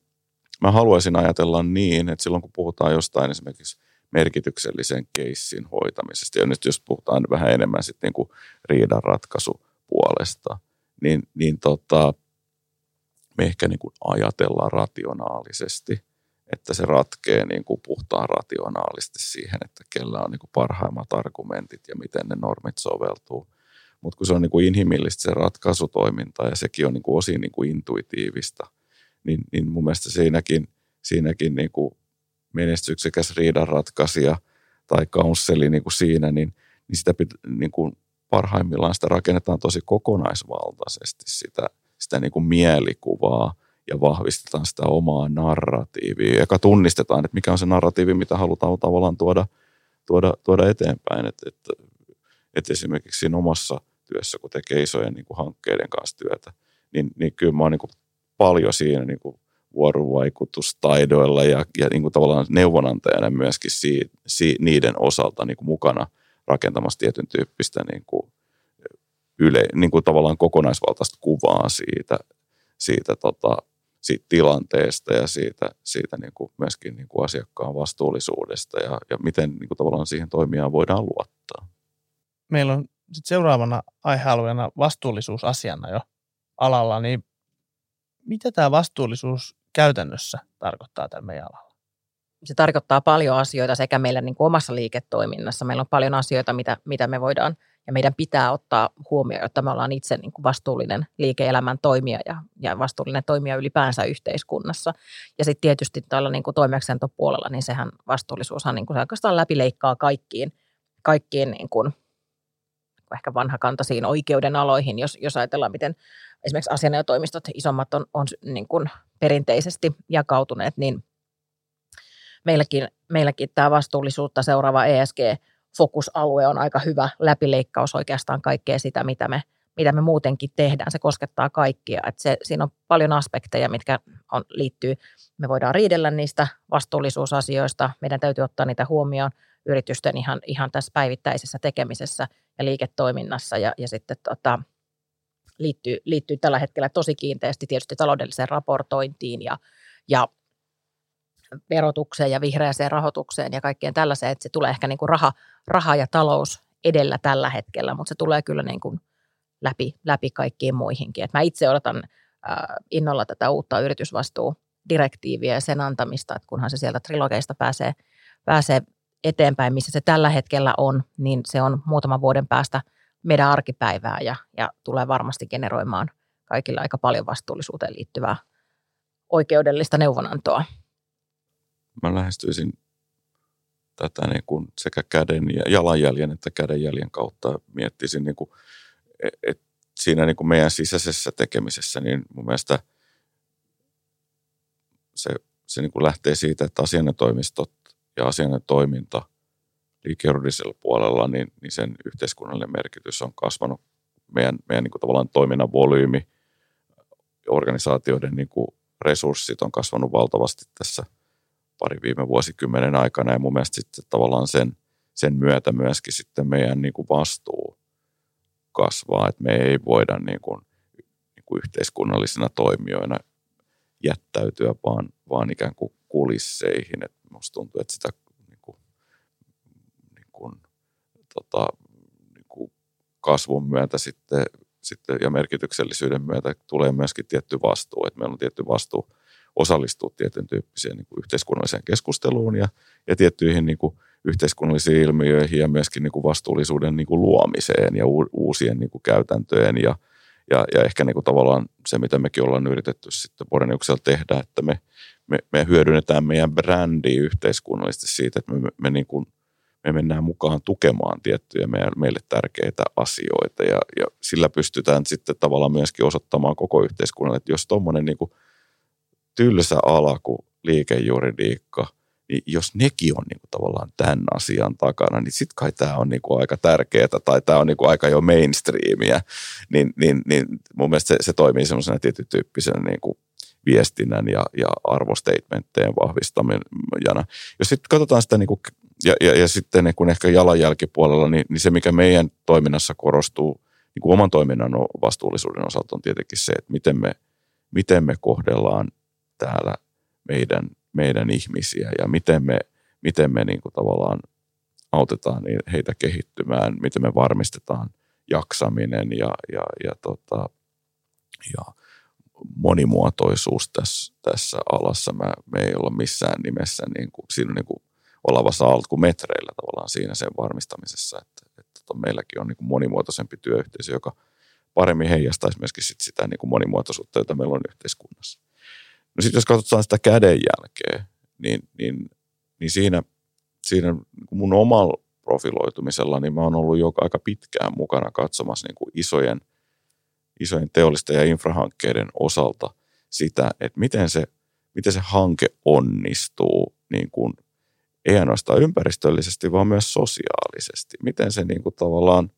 mä haluaisin ajatella niin, että silloin kun puhutaan jostain esimerkiksi merkityksellisen keissin hoitamisesta, ja nyt jos puhutaan vähän enemmän sitten niin kuin riidan ratkaisupuolesta, niin, niin tota, me ehkä niin kuin ajatellaan rationaalisesti, että se ratkee niin kuin puhtaan rationaalisesti siihen, että kellä on niin kuin parhaimmat argumentit ja miten ne normit soveltuu. Mutta kun se on niin kuin inhimillistä se ratkaisutoiminta ja sekin on niin kuin osin niin kuin intuitiivista – niin, niin mun mielestä siinäkin, siinäkin niin kuin menestyksekäs riidanratkaisija tai kaunseli niin kuin siinä, niin, niin sitä pit, niin kuin parhaimmillaan sitä rakennetaan tosi kokonaisvaltaisesti sitä, sitä niin kuin mielikuvaa ja vahvistetaan sitä omaa narratiivia, joka tunnistetaan, että mikä on se narratiivi, mitä halutaan tavallaan tuoda, tuoda, tuoda eteenpäin. Että, että, että esimerkiksi siinä omassa työssä, kun tekee isojen niin kuin hankkeiden kanssa työtä, niin, niin kyllä mä oon niin paljon siinä niin kuin vuorovaikutustaidoilla ja, ja niin kuin tavallaan neuvonantajana myöskin si, si, niiden osalta niin kuin mukana rakentamassa tietyn tyyppistä niin kuin yle, niin kuin tavallaan kokonaisvaltaista kuvaa siitä, siitä, tota, siitä tilanteesta ja siitä, siitä niin kuin myöskin niin kuin asiakkaan vastuullisuudesta ja, ja miten niin kuin tavallaan siihen toimijaan voidaan luottaa. Meillä on sit seuraavana aihealueena vastuullisuusasiana jo alalla, niin mitä tämä vastuullisuus käytännössä tarkoittaa tällä meidän alalla? Se tarkoittaa paljon asioita sekä meillä niin kuin omassa liiketoiminnassa. Meillä on paljon asioita, mitä, mitä me voidaan ja meidän pitää ottaa huomioon, jotta me ollaan itse niin kuin vastuullinen liike-elämän toimija ja, ja vastuullinen toimija ylipäänsä yhteiskunnassa. Ja sitten tietysti tällä niin toimeksiantopuolella, niin sehän vastuullisuushan niin kuin se oikeastaan läpileikkaa kaikkiin, kaikkiin niin kuin, ehkä vanhakantaisiin oikeudenaloihin, jos, jos ajatellaan, miten esimerkiksi asianajotoimistot isommat on, on niin kuin perinteisesti jakautuneet, niin meilläkin, meilläkin tämä vastuullisuutta seuraava ESG-fokusalue on aika hyvä läpileikkaus oikeastaan kaikkea sitä, mitä me, mitä me muutenkin tehdään. Se koskettaa kaikkia. Et se, siinä on paljon aspekteja, mitkä on, liittyy. Me voidaan riidellä niistä vastuullisuusasioista. Meidän täytyy ottaa niitä huomioon yritysten ihan, ihan tässä päivittäisessä tekemisessä ja liiketoiminnassa. Ja, ja sitten tota, liittyy, liittyy tällä hetkellä tosi kiinteästi tietysti taloudelliseen raportointiin ja, ja verotukseen ja vihreäseen rahoitukseen ja kaikkeen tällaiseen, että se tulee ehkä niin kuin raha, raha ja talous edellä tällä hetkellä, mutta se tulee kyllä niin kuin läpi, läpi kaikkiin muihinkin. Et mä itse odotan äh, innolla tätä uutta yritysvastuudirektiiviä ja sen antamista, että kunhan se sieltä trilogeista pääsee, pääsee eteenpäin, missä se tällä hetkellä on, niin se on muutaman vuoden päästä meidän arkipäivää ja, ja tulee varmasti generoimaan kaikille aika paljon vastuullisuuteen liittyvää oikeudellista neuvonantoa. Mä lähestyisin tätä niin kuin sekä käden ja jalanjäljen että kädenjäljen kautta miettisin, niin kuin, että siinä niin kuin meidän sisäisessä tekemisessä, niin mun mielestä se, se niin kuin lähtee siitä, että asianatoimistot ja asianatoiminta liikejuridisella puolella, niin, niin sen yhteiskunnallinen merkitys on kasvanut. Meidän, meidän niin kuin tavallaan toiminnan volyymi, organisaatioiden niin kuin resurssit on kasvanut valtavasti tässä pari viime vuosikymmenen aikana ja mun mielestä sitten tavallaan sen, sen myötä myöskin sitten meidän niin kuin vastuu kasvaa, että me ei voida niin kuin, niin kuin yhteiskunnallisina toimijoina jättäytyä vaan, vaan ikään kuin kulisseihin. Et musta tuntuu, että sitä niin kuin, niin kuin, tota, niin kuin kasvun myötä sitten, sitten ja merkityksellisyyden myötä tulee myöskin tietty vastuu, että meillä on tietty vastuu osallistua tietyn tyyppiseen niin kuin yhteiskunnalliseen keskusteluun ja, ja tiettyihin niin kuin yhteiskunnallisiin ilmiöihin ja myöskin niin kuin vastuullisuuden niin kuin luomiseen ja uusien niin kuin käytäntöjen ja, ja, ja ehkä niin kuin tavallaan se, mitä mekin ollaan yritetty sitten Boreniuksella tehdä, että me, me, me hyödynnetään meidän brändiä yhteiskunnallisesti siitä, että me, me, niin kuin, me mennään mukaan tukemaan tiettyjä meille, tärkeitä asioita ja, ja sillä pystytään sitten tavallaan myöskin osoittamaan koko yhteiskunnalle, että jos tuommoinen niin tylsä ala kuin liikejuridiikka – niin jos nekin on niin kuin tavallaan tämän asian takana, niin sitten kai tämä on niin kuin aika tärkeää tai tämä on niin kuin aika jo mainstreamia, niin, niin, niin mun mielestä se, se toimii semmoisena tietyn tyyppisenä niin kuin viestinnän ja, ja arvostatementteen vahvistamana. Jos sitten katsotaan sitä niin kuin, ja, ja, ja sitten niin kuin ehkä jalanjälkipuolella, niin, niin se mikä meidän toiminnassa korostuu niin kuin oman toiminnan vastuullisuuden osalta on tietenkin se, että miten me, miten me kohdellaan täällä meidän meidän ihmisiä ja miten me, miten me niin kuin tavallaan autetaan heitä kehittymään, miten me varmistetaan jaksaminen ja, ja, ja, tota, ja monimuotoisuus tässä, tässä alassa. Mä, me ei olla missään nimessä niin kuin, siinä niin kuin olavassa alkumetreillä tavallaan siinä sen varmistamisessa, että, että tota, meilläkin on niin kuin monimuotoisempi työyhteisö, joka paremmin heijastaisi myöskin sit sitä niin kuin monimuotoisuutta, jota meillä on yhteiskunnassa. No sitten jos katsotaan sitä kädenjälkeä, niin, niin, niin siinä, siinä mun omalla profiloitumisella, niin mä oon ollut jo aika pitkään mukana katsomassa niin kuin isojen, isojen teollisten ja infrahankkeiden osalta sitä, että miten se, miten se hanke onnistuu niin kuin, ei ainoastaan ympäristöllisesti, vaan myös sosiaalisesti. Miten se niin kuin tavallaan,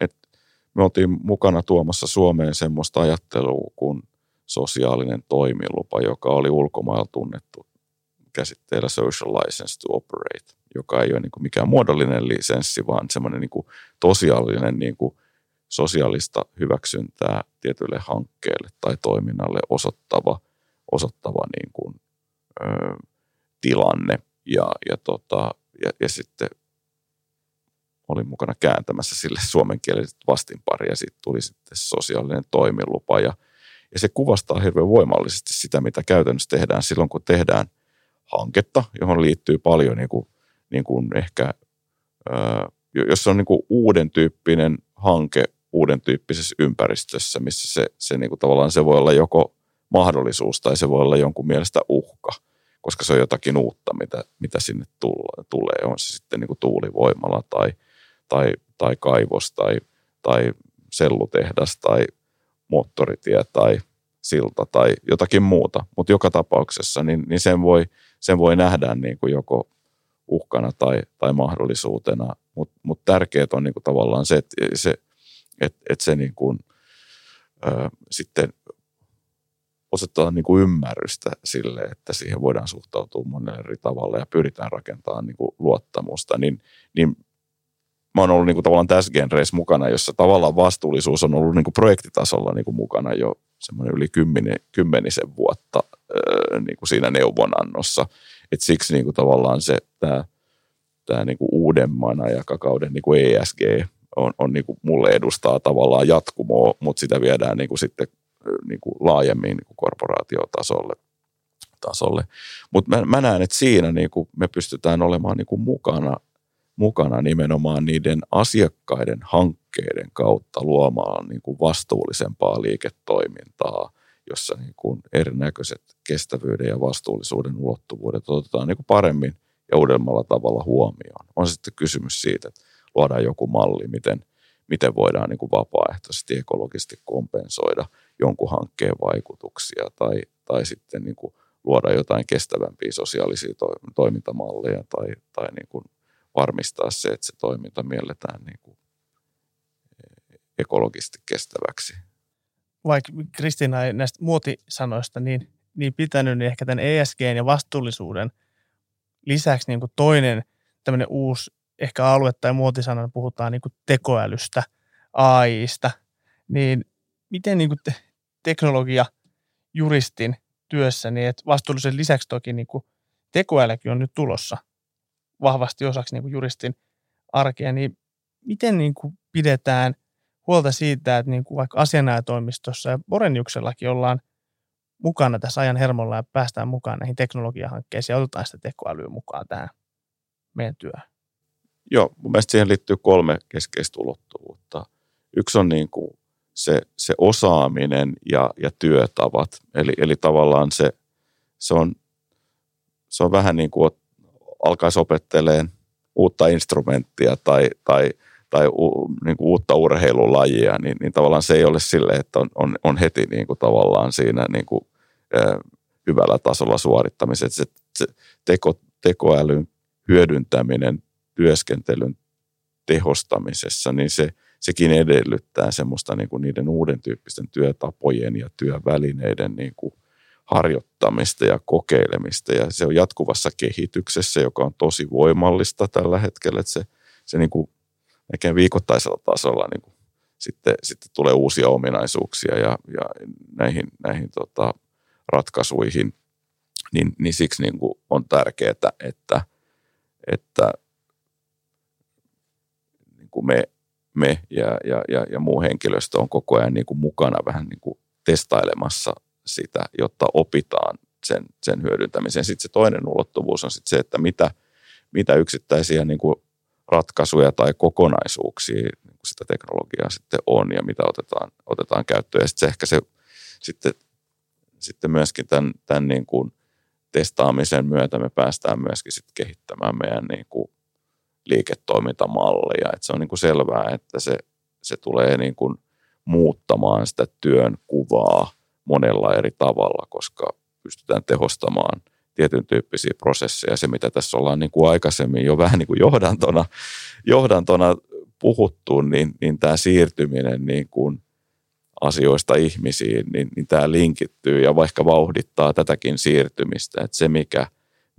että me oltiin mukana tuomassa Suomeen semmoista ajattelua, kun sosiaalinen toimilupa, joka oli ulkomailla tunnettu käsitteellä social license to operate, joka ei ole niin kuin mikään muodollinen lisenssi, vaan semmoinen niin kuin tosiaalinen niin kuin sosiaalista hyväksyntää tietylle hankkeelle tai toiminnalle osoittava, osoittava niin kuin, ö, tilanne. Ja, ja, tota, ja, ja sitten olin mukana kääntämässä sille suomenkieliset vastinpari ja sitten tuli sitten sosiaalinen toimilupa ja – ja se kuvastaa hirveän voimallisesti sitä, mitä käytännössä tehdään silloin, kun tehdään hanketta, johon liittyy paljon niin kuin, niin kuin ehkä, jos on niin kuin uuden tyyppinen hanke uuden tyyppisessä ympäristössä, missä se, se niin kuin tavallaan se voi olla joko mahdollisuus tai se voi olla jonkun mielestä uhka, koska se on jotakin uutta, mitä, mitä sinne tulee. On se sitten niin kuin tuulivoimala tai, tai, tai kaivos tai, tai sellutehdas tai moottoritie tai silta tai jotakin muuta. Mutta joka tapauksessa niin, niin sen, voi, sen voi nähdä niin kuin joko uhkana tai, tai mahdollisuutena. Mutta mut tärkeää on niin kuin tavallaan se, että se, et, et se niin kuin, ö, sitten osoittaa niin kuin ymmärrystä sille, että siihen voidaan suhtautua monella eri tavalla ja pyritään rakentamaan niin kuin luottamusta, niin, niin mä oon ollut niin kuin tavallaan tässä genreissä mukana, jossa tavallaan vastuullisuus on ollut niin kuin projektitasolla niin kuin mukana jo semmoinen yli kymmeni, kymmenisen vuotta niin kuin siinä neuvonannossa. Et siksi niin kuin tavallaan se tämä tää niin kuin uudemman aikakauden niin kuin ESG on, on niin kuin mulle edustaa tavallaan jatkumoa, mutta sitä viedään niin kuin sitten niin kuin laajemmin niin kuin korporaatiotasolle. Tasolle. Mutta mä, mä näen, että siinä niin kuin me pystytään olemaan niin kuin mukana, mukana nimenomaan niiden asiakkaiden hankkeiden kautta luomaan niin kuin vastuullisempaa liiketoimintaa, jossa niin kuin erinäköiset kestävyyden ja vastuullisuuden ulottuvuudet otetaan niin kuin paremmin ja uudemmalla tavalla huomioon. On sitten kysymys siitä, että luodaan joku malli, miten, miten voidaan niin kuin vapaaehtoisesti ekologisesti kompensoida jonkun hankkeen vaikutuksia tai, tai sitten niin kuin luoda jotain kestävämpiä sosiaalisia to, toimintamalleja tai, tai niin kuin varmistaa se, että se toiminta mielletään niin kuin ekologisesti kestäväksi. Vaikka Kristiina ei näistä muotisanoista niin, niin pitänyt, niin ehkä tämän ESG ja vastuullisuuden lisäksi niin kuin toinen tämmöinen uusi ehkä alue tai muotisanana puhutaan niin kuin tekoälystä, AIista, niin miten niin kuin te, teknologia juristin työssä, niin että vastuullisen lisäksi toki niin kuin tekoälykin on nyt tulossa vahvasti osaksi niin kuin juristin arkea, niin miten niin kuin pidetään huolta siitä, että niin kuin vaikka asianajatoimistossa ja Boreniuksellakin ollaan mukana tässä ajan hermolla ja päästään mukaan näihin teknologiahankkeisiin ja otetaan sitä tekoälyä mukaan tähän meidän työhön? Joo, mun mielestä siihen liittyy kolme keskeistä ulottuvuutta. Yksi on niin kuin se, se osaaminen ja, ja työtavat. Eli, eli tavallaan se, se, on, se on vähän niin kuin alkaisi opetteleen uutta instrumenttia tai, tai, tai u, niin kuin uutta urheilulajia, niin, niin tavallaan se ei ole sille, että on, on, on heti niin kuin tavallaan siinä niin kuin, äh, hyvällä tasolla suorittamisessa. Se, se teko, tekoälyn hyödyntäminen työskentelyn tehostamisessa, niin se, sekin edellyttää semmoista niin kuin niiden uuden tyyppisten työtapojen ja työvälineiden niin kuin harjoittamista ja kokeilemista. Ja se on jatkuvassa kehityksessä, joka on tosi voimallista tällä hetkellä, että se, se niin kuin viikoittaisella tasolla niin kuin sitten, sitten tulee uusia ominaisuuksia ja, ja näihin, näihin tota, ratkaisuihin, niin, niin siksi niin kuin on tärkeää, että, että niin kuin me, me ja, ja, ja, ja muu henkilöstö on koko ajan niin kuin mukana vähän niin kuin testailemassa sitä, jotta opitaan sen, sen hyödyntämisen. Sitten se toinen ulottuvuus on sitten se, että mitä, mitä yksittäisiä niin kuin ratkaisuja tai kokonaisuuksia niin kuin sitä teknologiaa sitten on ja mitä otetaan, otetaan käyttöön. Ja sitten se ehkä se sitten, sitten myöskin tämän, tämän niin kuin testaamisen myötä me päästään myöskin sitten kehittämään meidän niin kuin liiketoimintamallia. Että se on niin kuin selvää, että se, se tulee niin kuin muuttamaan sitä työn kuvaa monella eri tavalla, koska pystytään tehostamaan tietyn tyyppisiä prosesseja. Se, mitä tässä ollaan niin kuin aikaisemmin jo vähän niin kuin johdantona, johdantona puhuttu, niin, niin tämä siirtyminen niin kuin asioista ihmisiin, niin, niin tämä linkittyy ja vaikka vauhdittaa tätäkin siirtymistä. Että se, mikä,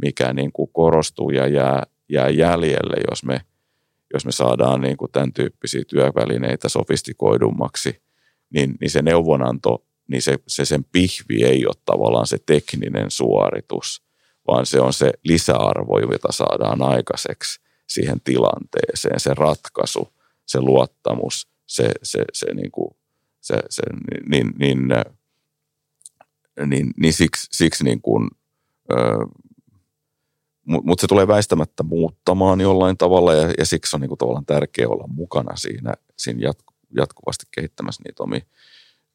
mikä niin kuin korostuu ja jää jää jäljelle, jos me, jos me saadaan niin kuin tämän tyyppisiä työvälineitä sofistikoidummaksi, niin, niin se neuvonanto, niin se, se sen pihvi ei ole tavallaan se tekninen suoritus, vaan se on se lisäarvo, jota saadaan aikaiseksi siihen tilanteeseen, se ratkaisu, se luottamus, se, se, se, niin kuin, se, se niin, niin, niin, niin siksi, siksi niin kuin, mutta mut se tulee väistämättä muuttamaan jollain tavalla ja, ja siksi on niinku tavallaan tärkeää olla mukana siinä, siinä jatku, jatkuvasti kehittämässä niitä omia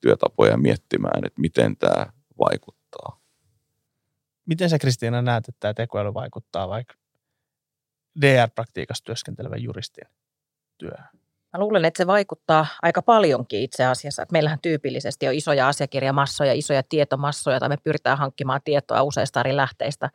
työtapoja ja miettimään, että miten tämä vaikuttaa. Miten sä Kristiina näet, että tämä tekoäly vaikuttaa vaikka DR-praktiikassa työskentelevän juristin työhön? Mä luulen, että se vaikuttaa aika paljonkin itse asiassa. Että meillähän tyypillisesti on isoja asiakirjamassoja, isoja tietomassoja, tai me pyritään hankkimaan tietoa useista eri lähteistä.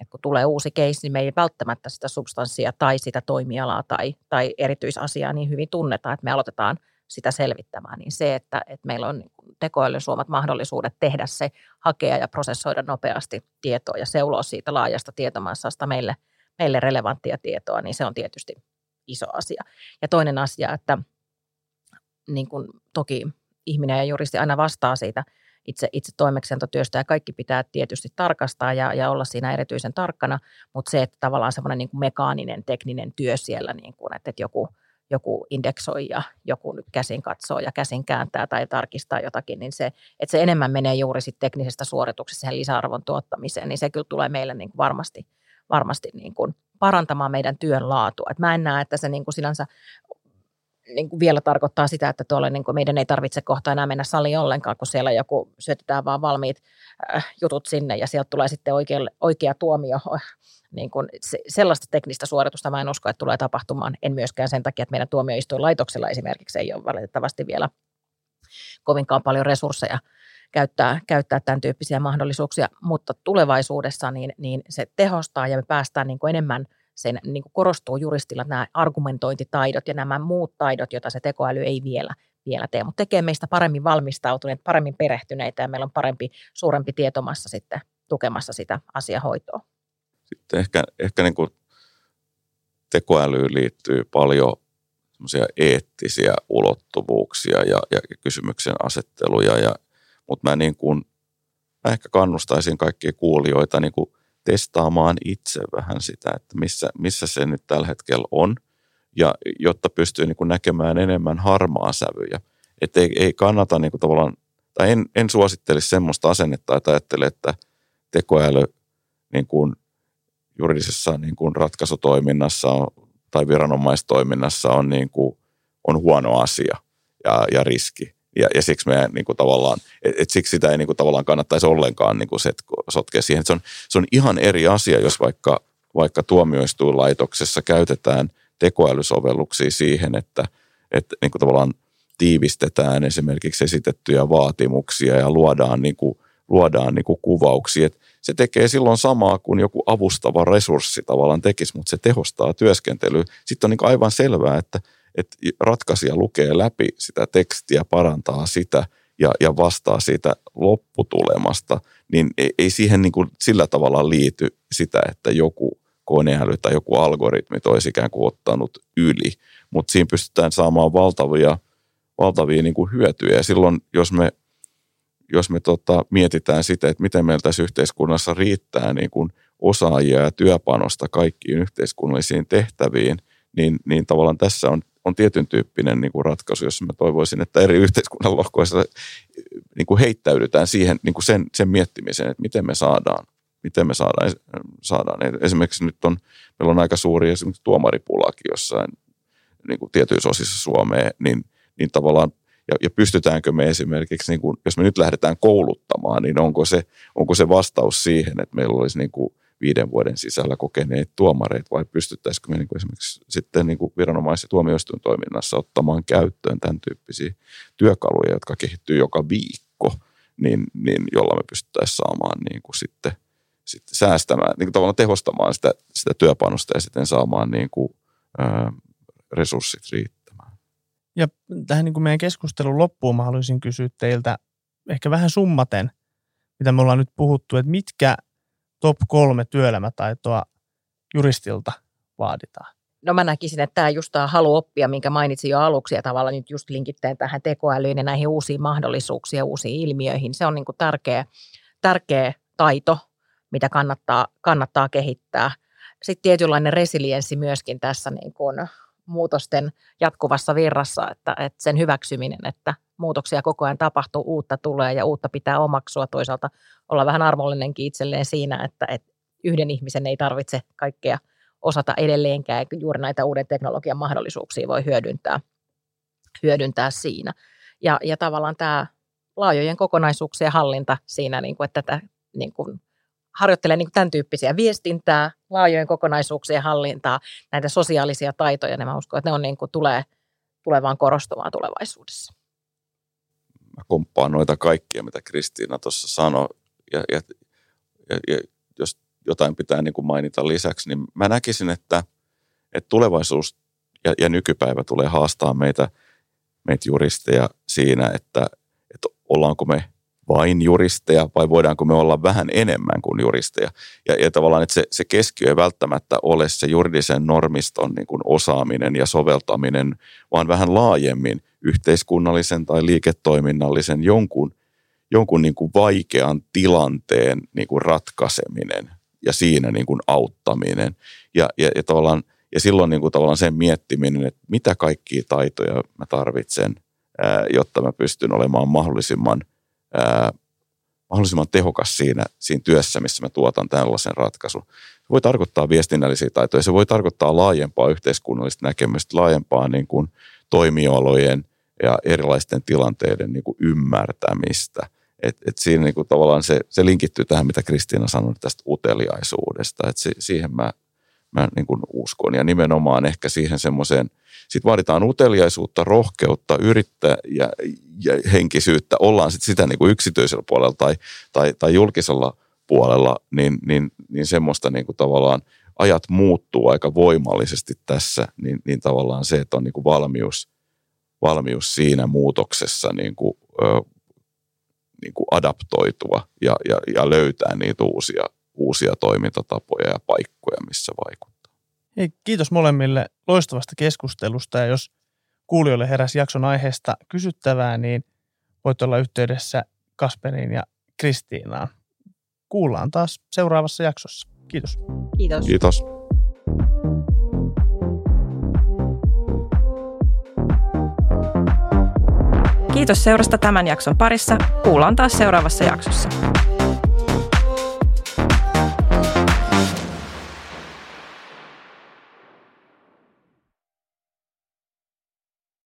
Et kun tulee uusi keissi, niin me ei välttämättä sitä substanssia tai sitä toimialaa tai, tai erityisasiaa niin hyvin tunneta, että me aloitetaan sitä selvittämään. Niin se, että, että meillä on tekoälyn suomat mahdollisuudet tehdä se, hakea ja prosessoida nopeasti tietoa ja seuloa siitä laajasta tietomassasta meille, meille relevanttia tietoa, niin se on tietysti iso asia. Ja toinen asia, että niin kuin toki ihminen ja juristi aina vastaa siitä itse, itse toimeksiantotyöstä ja kaikki pitää tietysti tarkastaa ja, ja olla siinä erityisen tarkkana, mutta se, että tavallaan semmoinen niin kuin mekaaninen, tekninen työ siellä, niin kuin, että, että joku, joku indeksoi ja joku nyt käsin katsoo ja käsin kääntää tai tarkistaa jotakin, niin se, että se enemmän menee juuri sit teknisestä suorituksesta siihen lisäarvon tuottamiseen, niin se kyllä tulee meille niin kuin varmasti, varmasti niin kuin parantamaan meidän työn laatua. Et mä en näe, että se niin kuin sinänsä niin kuin vielä tarkoittaa sitä, että tuolle niin kuin meidän ei tarvitse kohta enää mennä saliin ollenkaan, kun siellä joku syötetään vaan valmiit äh, jutut sinne ja sieltä tulee sitten oikea, oikea tuomio. Niin kuin se, sellaista teknistä suoritusta mä en usko, että tulee tapahtumaan. En myöskään sen takia, että meidän tuomioistuinlaitoksella esimerkiksi ei ole valitettavasti vielä kovinkaan paljon resursseja käyttää, käyttää tämän tyyppisiä mahdollisuuksia, mutta tulevaisuudessa niin, niin se tehostaa ja me päästään niin kuin enemmän sen niin kuin korostuu juristilla nämä argumentointitaidot ja nämä muut taidot, joita se tekoäly ei vielä, vielä tee, mutta tekee meistä paremmin valmistautuneet, paremmin perehtyneitä ja meillä on parempi, suurempi tietomassa sitten tukemassa sitä asiahoitoa. Sitten ehkä, ehkä niin kuin tekoälyyn liittyy paljon eettisiä ulottuvuuksia ja, ja kysymyksen asetteluja ja mutta mä, niin kuin, mä ehkä kannustaisin kaikkia kuulijoita niin kuin testaamaan itse vähän sitä, että missä, missä se nyt tällä hetkellä on, ja jotta pystyy niin kuin näkemään enemmän harmaa sävyjä. Että ei, ei kannata niin kuin tavallaan, tai en, en suosittelisi semmoista asennetta, että ajattele, että tekoäly niin kuin juridisessa niin kuin ratkaisutoiminnassa on, tai viranomaistoiminnassa on, niin kuin, on huono asia ja, ja riski. Ja, ja siksi meidän niin kuin tavallaan, et, et siksi sitä ei niin kuin tavallaan kannattaisi ollenkaan niin kuin set, sotkea siihen. se on, se on ihan eri asia, jos vaikka, vaikka tuomioistuinlaitoksessa käytetään tekoälysovelluksia siihen, että, että niin kuin tavallaan tiivistetään esimerkiksi esitettyjä vaatimuksia ja luodaan, niin kuin, luodaan niin kuin kuvauksia. Et se tekee silloin samaa kuin joku avustava resurssi tavallaan tekisi, mutta se tehostaa työskentelyä. Sitten on niin aivan selvää, että – että ratkaisija lukee läpi sitä tekstiä, parantaa sitä ja, ja vastaa siitä lopputulemasta, niin ei, ei siihen niin kuin sillä tavalla liity sitä, että joku koneäly tai joku algoritmi olisi ikään kuin ottanut yli, mutta siinä pystytään saamaan valtavia, valtavia niin kuin hyötyjä. Ja silloin, jos me jos me tota, mietitään sitä, että miten meillä tässä yhteiskunnassa riittää niin kuin osaajia ja työpanosta kaikkiin yhteiskunnallisiin tehtäviin, niin, niin tavallaan tässä on on tietyn tyyppinen niin kuin ratkaisu, jossa mä toivoisin, että eri yhteiskunnan lohkoissa niin kuin heittäydytään siihen niin kuin sen, sen miettimiseen, että miten me saadaan, miten me saadaan, saadaan. Esimerkiksi nyt on, meillä on aika suuri esimerkiksi tuomaripulakin jossain niin kuin tietyissä osissa Suomea, niin, niin tavallaan ja, ja pystytäänkö me esimerkiksi, niin kuin, jos me nyt lähdetään kouluttamaan, niin onko se, onko se vastaus siihen, että meillä olisi niin kuin viiden vuoden sisällä kokeneet tuomareita vai pystyttäisikö me niin kuin esimerkiksi sitten niin kuin viranomais- ja tuomioistuin toiminnassa ottamaan käyttöön tämän tyyppisiä työkaluja, jotka kehittyy joka viikko, niin, niin jolla me pystyttäisiin saamaan niin kuin sitten, sitten säästämään, niin kuin tavallaan tehostamaan sitä, sitä työpanosta ja sitten saamaan niin kuin, ää, resurssit riittämään. Ja tähän niin kuin meidän keskustelun loppuun mä haluaisin kysyä teiltä ehkä vähän summaten, mitä me ollaan nyt puhuttu, että mitkä top kolme työelämätaitoa juristilta vaaditaan? No mä näkisin, että tämä just tämä halu oppia, minkä mainitsin jo aluksi ja tavallaan nyt just linkittäen tähän tekoälyyn ja näihin uusiin mahdollisuuksiin ja uusiin ilmiöihin. Se on niin kuin tärkeä, tärkeä taito, mitä kannattaa, kannattaa kehittää. Sitten tietynlainen resilienssi myöskin tässä niin kuin muutosten jatkuvassa virrassa, että, että sen hyväksyminen, että muutoksia koko ajan tapahtuu, uutta tulee ja uutta pitää omaksua. Toisaalta olla vähän armollinenkin itselleen siinä, että, että yhden ihmisen ei tarvitse kaikkea osata edelleenkään. Juuri näitä uuden teknologian mahdollisuuksia voi hyödyntää, hyödyntää siinä. Ja, ja tavallaan tämä laajojen kokonaisuuksien hallinta siinä, niin kuin, että tätä niin kuin, harjoittelee niin tämän tyyppisiä viestintää, laajojen kokonaisuuksien hallintaa, näitä sosiaalisia taitoja, niin mä uskon, että ne on niin kuin, tulee – tulee vaan korostumaan tulevaisuudessa. Mä komppaan noita kaikkia, mitä Kristiina tuossa sanoi. Ja, ja, ja, ja jos jotain pitää niin kuin mainita lisäksi, niin mä näkisin, että, että tulevaisuus ja, ja nykypäivä tulee haastaa meitä, meitä juristeja siinä, että, että ollaanko me vain juristeja vai voidaanko me olla vähän enemmän kuin juristeja. Ja, ja tavallaan, että se, se keskiö ei välttämättä ole se juridisen normiston niin kuin osaaminen ja soveltaminen, vaan vähän laajemmin yhteiskunnallisen tai liiketoiminnallisen jonkun, jonkun niin kuin vaikean tilanteen niin kuin ratkaiseminen ja siinä niin kuin auttaminen. Ja, ja, ja, tavallaan, ja silloin niin kuin tavallaan sen miettiminen, että mitä kaikkia taitoja mä tarvitsen, jotta mä pystyn olemaan mahdollisimman – ää, mahdollisimman tehokas siinä, siinä työssä, missä mä tuotan tällaisen ratkaisun. Se voi tarkoittaa viestinnällisiä taitoja, se voi tarkoittaa laajempaa yhteiskunnallista näkemystä, laajempaa niin kuin toimialojen ja erilaisten tilanteiden niin kuin ymmärtämistä. Et, et siinä niin kuin tavallaan se, se linkittyy tähän, mitä Kristiina sanoi tästä uteliaisuudesta. Et se, siihen mä, mä niin kuin uskon ja nimenomaan ehkä siihen semmoiseen – sitten vaaditaan uteliaisuutta, rohkeutta, yrittää ja, ja henkisyyttä. Ollaan sitten sitä niin kuin yksityisellä puolella tai, tai, tai julkisella puolella, niin, niin, niin semmoista niin kuin tavallaan ajat muuttuu aika voimallisesti tässä, niin, niin tavallaan se, että on niin kuin valmius, valmius siinä muutoksessa niin kuin, ö, niin kuin adaptoitua ja, ja, ja löytää niitä uusia, uusia toimintatapoja ja paikkoja, missä vaikuttaa. Hei, kiitos molemmille loistavasta keskustelusta ja jos kuulijoille heräsi jakson aiheesta kysyttävää, niin voit olla yhteydessä Kasperiin ja Kristiinaan. Kuullaan taas seuraavassa jaksossa. Kiitos. Kiitos. Kiitos. Kiitos seurasta tämän jakson parissa. Kuullaan taas seuraavassa jaksossa.